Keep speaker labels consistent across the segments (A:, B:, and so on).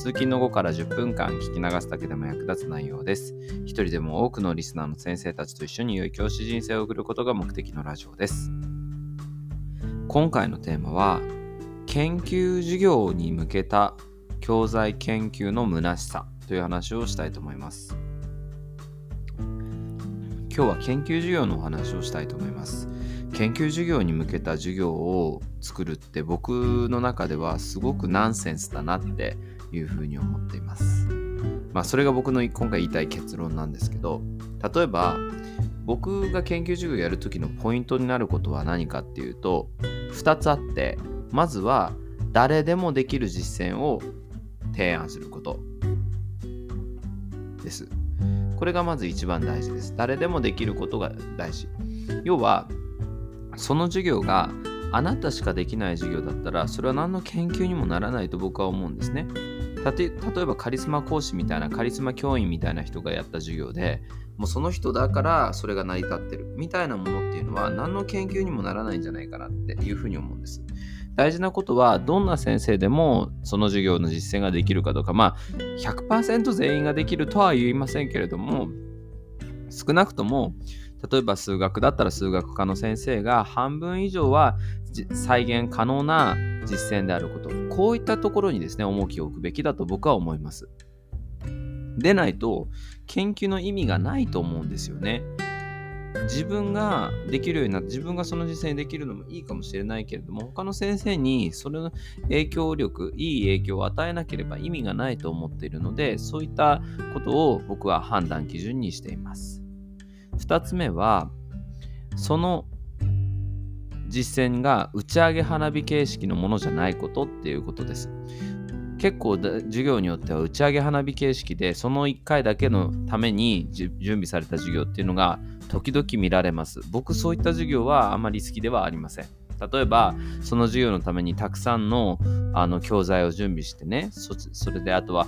A: 通勤の後から10分間聞き流すだけでも役立つ内容です。一人でも多くのリスナーの先生たちと一緒に良い教師人生を送ることが目的のラジオです。今回のテーマは、研究授業に向けた教材研究の虚しさという話をしたいと思います。今日は研究授業のお話をしたいと思います。研究授業に向けた授業を作るって僕の中ではすごくナンセンスだなっていうふうに思っています。まあそれが僕の今回言いたい結論なんですけど例えば僕が研究授業やるときのポイントになることは何かっていうと2つあってまずは誰でもできる実践を提案することです。これがまず一番大事です。誰でもできることが大事。要はその授業があなたしかできない授業だったらそれは何の研究にもならないと僕は思うんですね。例えばカリスマ講師みたいなカリスマ教員みたいな人がやった授業でもうその人だからそれが成り立ってるみたいなものっていうのは何の研究にもならないんじゃないかなっていうふうに思うんです。大事なことはどんな先生でもその授業の実践ができるかどうかまあ100%全員ができるとは言いませんけれども少なくとも例えば数学だったら数学科の先生が半分以上は再現可能な実践であること。こういったところにですね重きを置くべきだと僕は思います。でないと研究の意味がないと思うんですよね。自分ができるようになって自分がその実践できるのもいいかもしれないけれども他の先生にそれの影響力いい影響を与えなければ意味がないと思っているのでそういったことを僕は判断基準にしています。2つ目はその実践が打ち上げ花火形式のものじゃないことっていうことです結構授業によっては打ち上げ花火形式でその1回だけのために準備された授業っていうのが時々見られます。僕そういった授業はあまり好きではありません。例えばその授業のためにたくさんのあの教材を準備してねそれであとは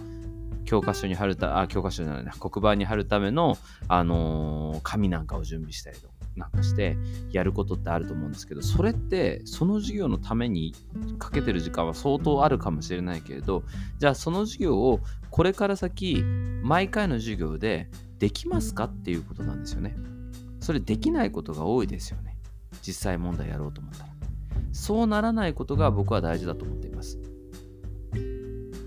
A: 教科書に貼るたあ教科書じゃないな黒板に貼るための、あのー、紙なんかを準備したりとかなんかしてやることってあると思うんですけどそれってその授業のためにかけてる時間は相当あるかもしれないけれどじゃあその授業をこれから先毎回の授業でできますかっていうことなんですよね。それできないことが多いですよね。実際問題やろうと思ったら。そうならないことが僕は大事だと思っています。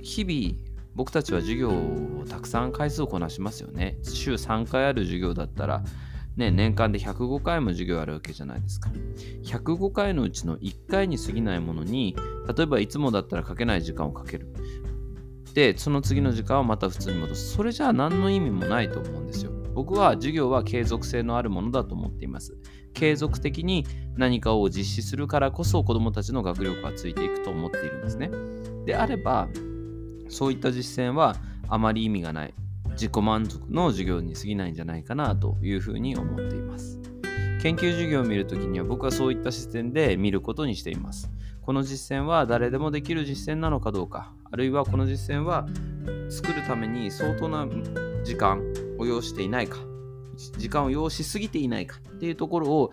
A: 日々、僕たちは授業をたくさん回数をこなしますよね。週3回ある授業だったら、ね、年間で105回も授業あるわけじゃないですか。105回のうちの1回に過ぎないものに、例えばいつもだったらかけない時間をかける。で、その次の時間をまた普通に戻す。それじゃあ何の意味もないと思うんですよ。僕は授業は継続性のあるものだと思っています。継続的に何かを実施するからこそ子どもたちの学力がついていくと思っているんですね。であれば、そういった実践はあまり意味がない。自己満足の授業に過ぎないんじゃないかなというふうに思っています。研究授業を見るときには僕はそういった視点で見ることにしています。この実践は誰でもできる実践なのかどうか、あるいはこの実践は作るために相当な時間を要していないか、時間を要しすぎていないかっていうところを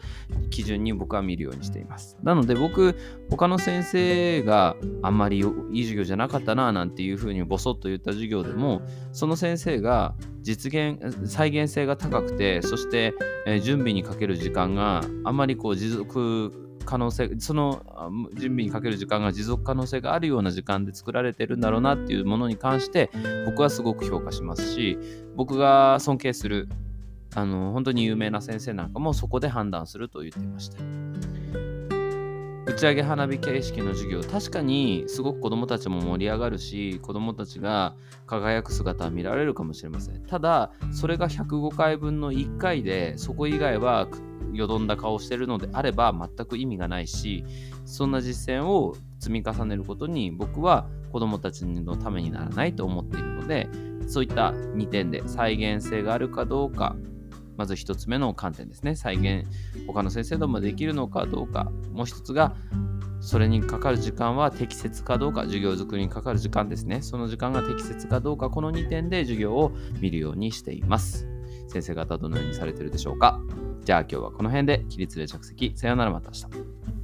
A: 基準に僕は見るようにしています。なので僕、他の先生があんまりいい授業じゃなかったななんていうふうにボソッと言った授業でも、その先生が実現、再現性が高くて、そして、準備にかける時間があんまりこう持続可能性その準備にかける時間が持続可能性があるような時間で作られてるんだろうなっていうものに関して僕はすごく評価しますし僕が尊敬するあの本当に有名な先生なんかもそこで判断すると言ってました。打ち上げ花火形式の授業確かにすごく子どもたちも盛り上がるし子どもたちが輝く姿は見られるかもしれません。ただそれが105回分の1回でそこ以外はよどんだ顔してるのであれば全く意味がないしそんな実践を積み重ねることに僕は子どもたちのためにならないと思っているのでそういった2点で再現性があるかどうかまず1つ目の観点ですね。再現、他の先生でもできるのかどうか。もう1つが、それにかかる時間は適切かどうか、授業づくりにかかる時間ですね。その時間が適切かどうか、この2点で授業を見るようにしています。先生方どのようにされてるでしょうかじゃあ今日はこの辺で起立で着席。さようならまた明日。